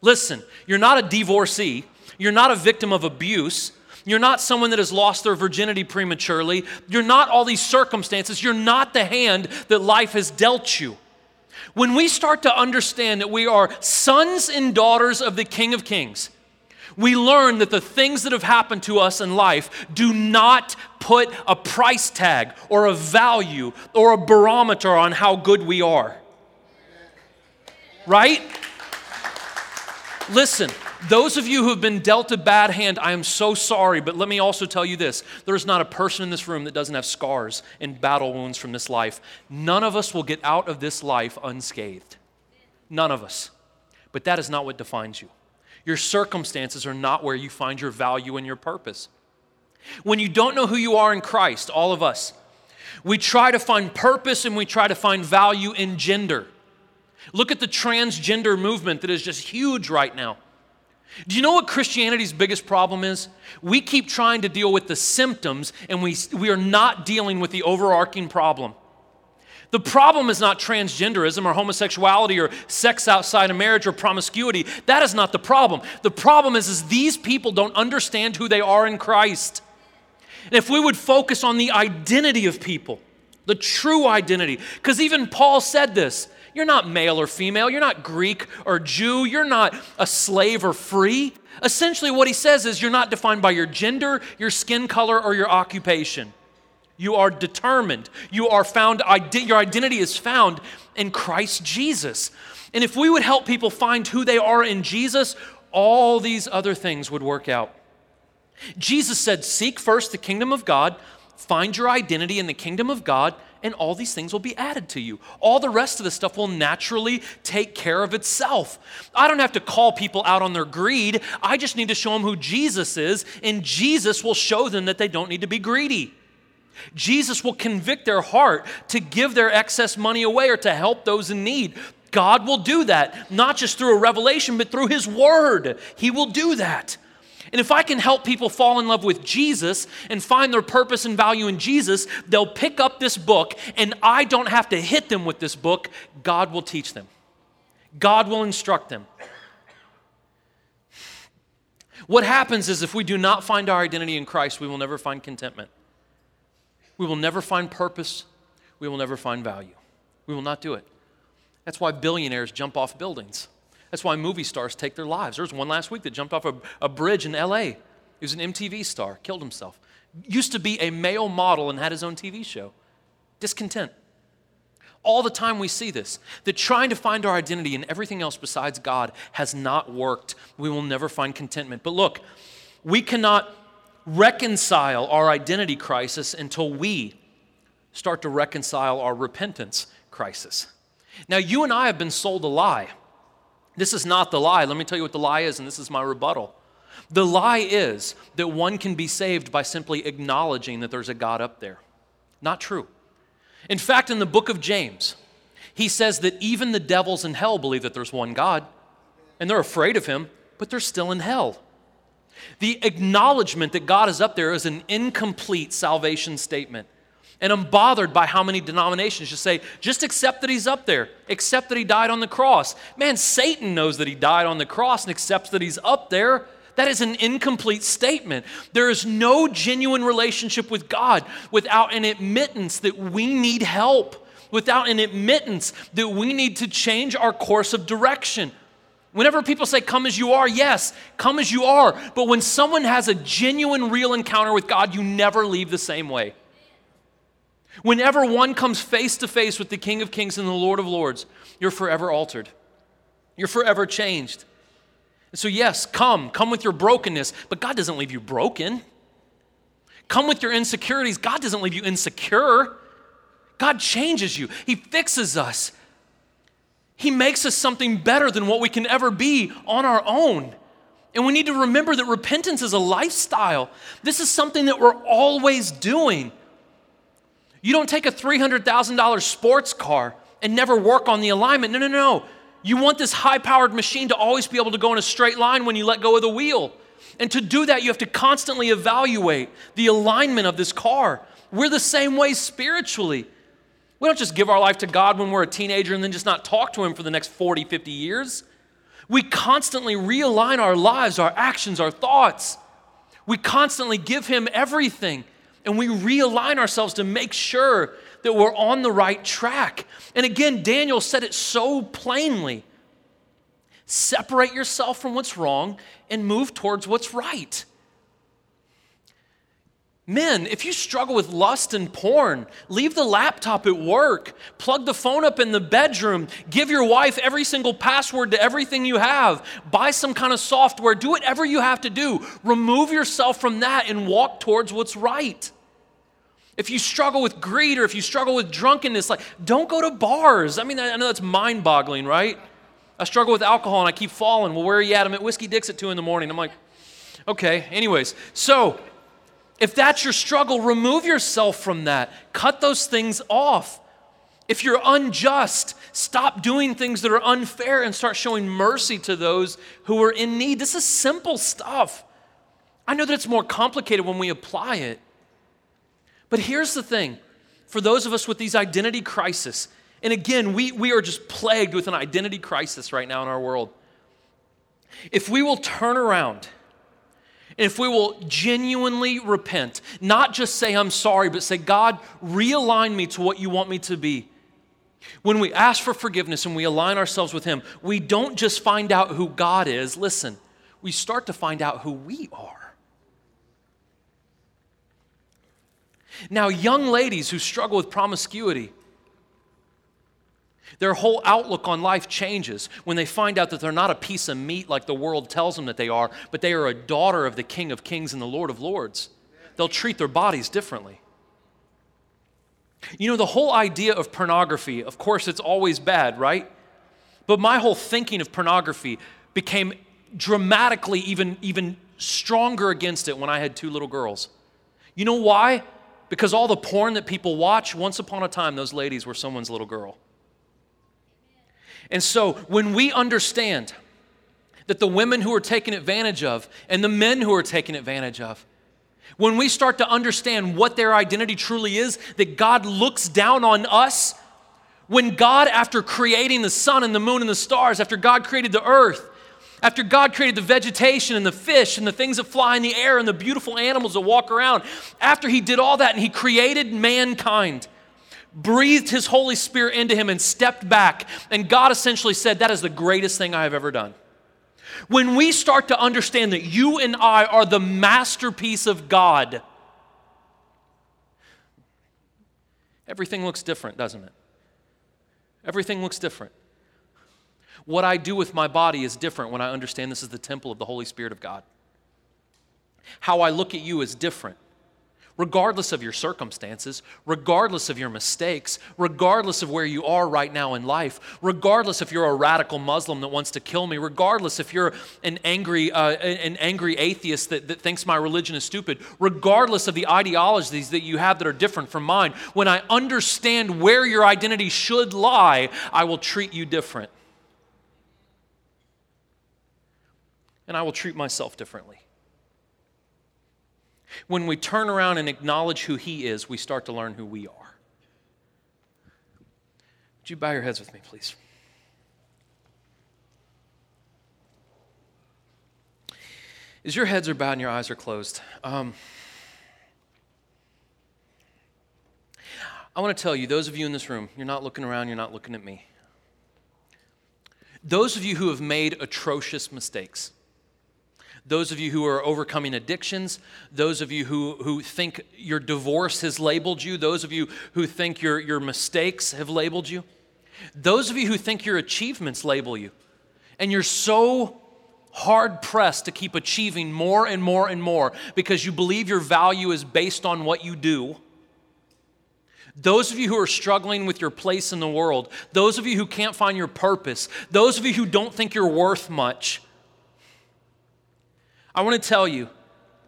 Listen, you're not a divorcee you're not a victim of abuse. You're not someone that has lost their virginity prematurely. You're not all these circumstances. You're not the hand that life has dealt you. When we start to understand that we are sons and daughters of the King of Kings, we learn that the things that have happened to us in life do not put a price tag or a value or a barometer on how good we are. Right? Listen, those of you who have been dealt a bad hand, I am so sorry, but let me also tell you this there is not a person in this room that doesn't have scars and battle wounds from this life. None of us will get out of this life unscathed. None of us. But that is not what defines you. Your circumstances are not where you find your value and your purpose. When you don't know who you are in Christ, all of us, we try to find purpose and we try to find value in gender. Look at the transgender movement that is just huge right now. Do you know what Christianity's biggest problem is? We keep trying to deal with the symptoms and we, we are not dealing with the overarching problem. The problem is not transgenderism or homosexuality or sex outside of marriage or promiscuity. That is not the problem. The problem is, is these people don't understand who they are in Christ. And if we would focus on the identity of people, the true identity, because even Paul said this you're not male or female. You're not Greek or Jew. You're not a slave or free. Essentially, what he says is you're not defined by your gender, your skin color, or your occupation. You are determined. You are found, your identity is found in Christ Jesus. And if we would help people find who they are in Jesus, all these other things would work out. Jesus said, Seek first the kingdom of God find your identity in the kingdom of God, and all these things will be added to you. All the rest of the stuff will naturally take care of itself. I don't have to call people out on their greed. I just need to show them who Jesus is, and Jesus will show them that they don't need to be greedy. Jesus will convict their heart to give their excess money away or to help those in need. God will do that, not just through a revelation, but through His Word. He will do that. And if I can help people fall in love with Jesus and find their purpose and value in Jesus, they'll pick up this book, and I don't have to hit them with this book. God will teach them, God will instruct them. What happens is if we do not find our identity in Christ, we will never find contentment. We will never find purpose. We will never find value. We will not do it. That's why billionaires jump off buildings. That's why movie stars take their lives. There was one last week that jumped off a, a bridge in LA. He was an MTV star, killed himself. Used to be a male model and had his own TV show. Discontent. All the time we see this that trying to find our identity in everything else besides God has not worked. We will never find contentment. But look, we cannot reconcile our identity crisis until we start to reconcile our repentance crisis. Now, you and I have been sold a lie. This is not the lie. Let me tell you what the lie is, and this is my rebuttal. The lie is that one can be saved by simply acknowledging that there's a God up there. Not true. In fact, in the book of James, he says that even the devils in hell believe that there's one God, and they're afraid of him, but they're still in hell. The acknowledgement that God is up there is an incomplete salvation statement. And I'm bothered by how many denominations just say, just accept that he's up there, accept that he died on the cross. Man, Satan knows that he died on the cross and accepts that he's up there. That is an incomplete statement. There is no genuine relationship with God without an admittance that we need help, without an admittance that we need to change our course of direction. Whenever people say, come as you are, yes, come as you are. But when someone has a genuine, real encounter with God, you never leave the same way. Whenever one comes face to face with the King of Kings and the Lord of Lords, you're forever altered. You're forever changed. And so, yes, come, come with your brokenness, but God doesn't leave you broken. Come with your insecurities. God doesn't leave you insecure. God changes you, He fixes us. He makes us something better than what we can ever be on our own. And we need to remember that repentance is a lifestyle. This is something that we're always doing. You don't take a $300,000 sports car and never work on the alignment. No, no, no. You want this high powered machine to always be able to go in a straight line when you let go of the wheel. And to do that, you have to constantly evaluate the alignment of this car. We're the same way spiritually. We don't just give our life to God when we're a teenager and then just not talk to Him for the next 40, 50 years. We constantly realign our lives, our actions, our thoughts. We constantly give Him everything and we realign ourselves to make sure that we're on the right track. And again, Daniel said it so plainly separate yourself from what's wrong and move towards what's right. Men, if you struggle with lust and porn, leave the laptop at work, plug the phone up in the bedroom, give your wife every single password to everything you have, buy some kind of software, do whatever you have to do. Remove yourself from that and walk towards what's right. If you struggle with greed or if you struggle with drunkenness, like don't go to bars. I mean, I know that's mind-boggling, right? I struggle with alcohol and I keep falling. Well, where are you at? I'm at Whiskey Dix at two in the morning. I'm like, okay. Anyways, so if that's your struggle, remove yourself from that. Cut those things off. If you're unjust, stop doing things that are unfair and start showing mercy to those who are in need. This is simple stuff. I know that it's more complicated when we apply it. But here's the thing for those of us with these identity crises, and again, we, we are just plagued with an identity crisis right now in our world. If we will turn around if we will genuinely repent, not just say, I'm sorry, but say, God, realign me to what you want me to be. When we ask for forgiveness and we align ourselves with Him, we don't just find out who God is, listen, we start to find out who we are. Now, young ladies who struggle with promiscuity, their whole outlook on life changes when they find out that they're not a piece of meat like the world tells them that they are, but they are a daughter of the King of Kings and the Lord of Lords. They'll treat their bodies differently. You know, the whole idea of pornography, of course, it's always bad, right? But my whole thinking of pornography became dramatically even, even stronger against it when I had two little girls. You know why? Because all the porn that people watch, once upon a time, those ladies were someone's little girl. And so when we understand that the women who are taken advantage of and the men who are taken advantage of, when we start to understand what their identity truly is, that God looks down on us, when God, after creating the sun and the moon and the stars, after God created the earth, after God created the vegetation and the fish and the things that fly in the air and the beautiful animals that walk around, after He did all that and He created mankind, breathed His Holy Spirit into him and stepped back, and God essentially said, That is the greatest thing I have ever done. When we start to understand that you and I are the masterpiece of God, everything looks different, doesn't it? Everything looks different. What I do with my body is different when I understand this is the temple of the Holy Spirit of God. How I look at you is different regardless of your circumstances, regardless of your mistakes, regardless of where you are right now in life, regardless if you're a radical Muslim that wants to kill me, regardless if you're an angry, uh, an angry atheist that, that thinks my religion is stupid, regardless of the ideologies that you have that are different from mine, when I understand where your identity should lie, I will treat you different. And I will treat myself differently. When we turn around and acknowledge who He is, we start to learn who we are. Would you bow your heads with me, please? As your heads are bowed and your eyes are closed, um, I want to tell you, those of you in this room, you're not looking around, you're not looking at me. Those of you who have made atrocious mistakes, those of you who are overcoming addictions, those of you who, who think your divorce has labeled you, those of you who think your, your mistakes have labeled you, those of you who think your achievements label you, and you're so hard pressed to keep achieving more and more and more because you believe your value is based on what you do. Those of you who are struggling with your place in the world, those of you who can't find your purpose, those of you who don't think you're worth much, I want to tell you,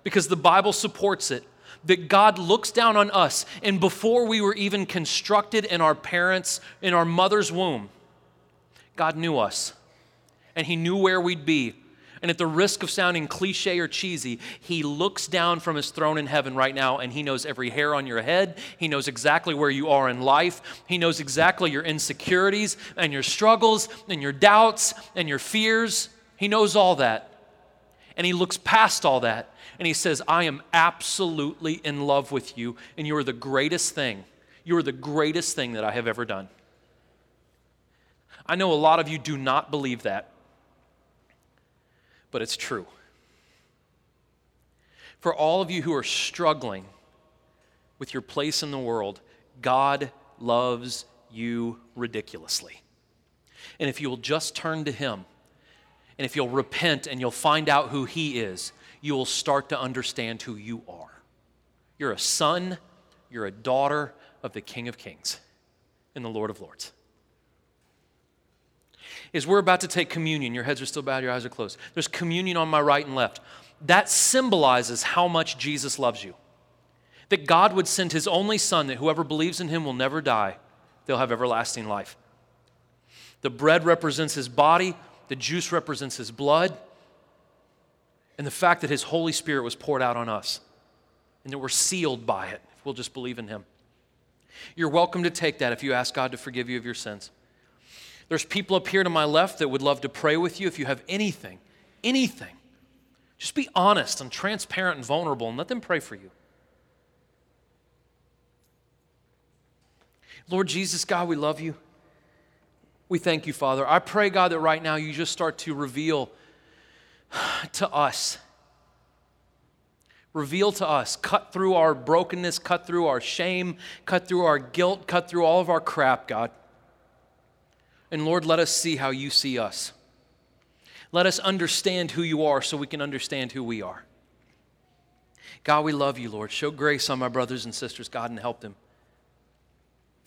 because the Bible supports it, that God looks down on us, and before we were even constructed in our parents, in our mother's womb, God knew us, and He knew where we'd be. And at the risk of sounding cliche or cheesy, He looks down from His throne in heaven right now, and He knows every hair on your head. He knows exactly where you are in life. He knows exactly your insecurities and your struggles and your doubts and your fears. He knows all that. And he looks past all that and he says, I am absolutely in love with you, and you are the greatest thing. You are the greatest thing that I have ever done. I know a lot of you do not believe that, but it's true. For all of you who are struggling with your place in the world, God loves you ridiculously. And if you will just turn to Him, and if you'll repent and you'll find out who He is, you will start to understand who you are. You're a son, you're a daughter of the King of Kings and the Lord of Lords. As we're about to take communion, your heads are still bowed, your eyes are closed. There's communion on my right and left. That symbolizes how much Jesus loves you. That God would send His only Son, that whoever believes in Him will never die, they'll have everlasting life. The bread represents His body, the juice represents his blood, and the fact that his Holy Spirit was poured out on us, and that we're sealed by it if we'll just believe in him. You're welcome to take that if you ask God to forgive you of your sins. There's people up here to my left that would love to pray with you if you have anything, anything. Just be honest and transparent and vulnerable and let them pray for you. Lord Jesus, God, we love you. We thank you, Father. I pray, God, that right now you just start to reveal to us. Reveal to us, cut through our brokenness, cut through our shame, cut through our guilt, cut through all of our crap, God. And Lord, let us see how you see us. Let us understand who you are so we can understand who we are. God, we love you, Lord. Show grace on my brothers and sisters, God, and help them.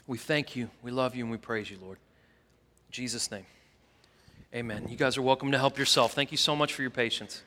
We thank you, we love you, and we praise you, Lord. Jesus' name. Amen. You guys are welcome to help yourself. Thank you so much for your patience.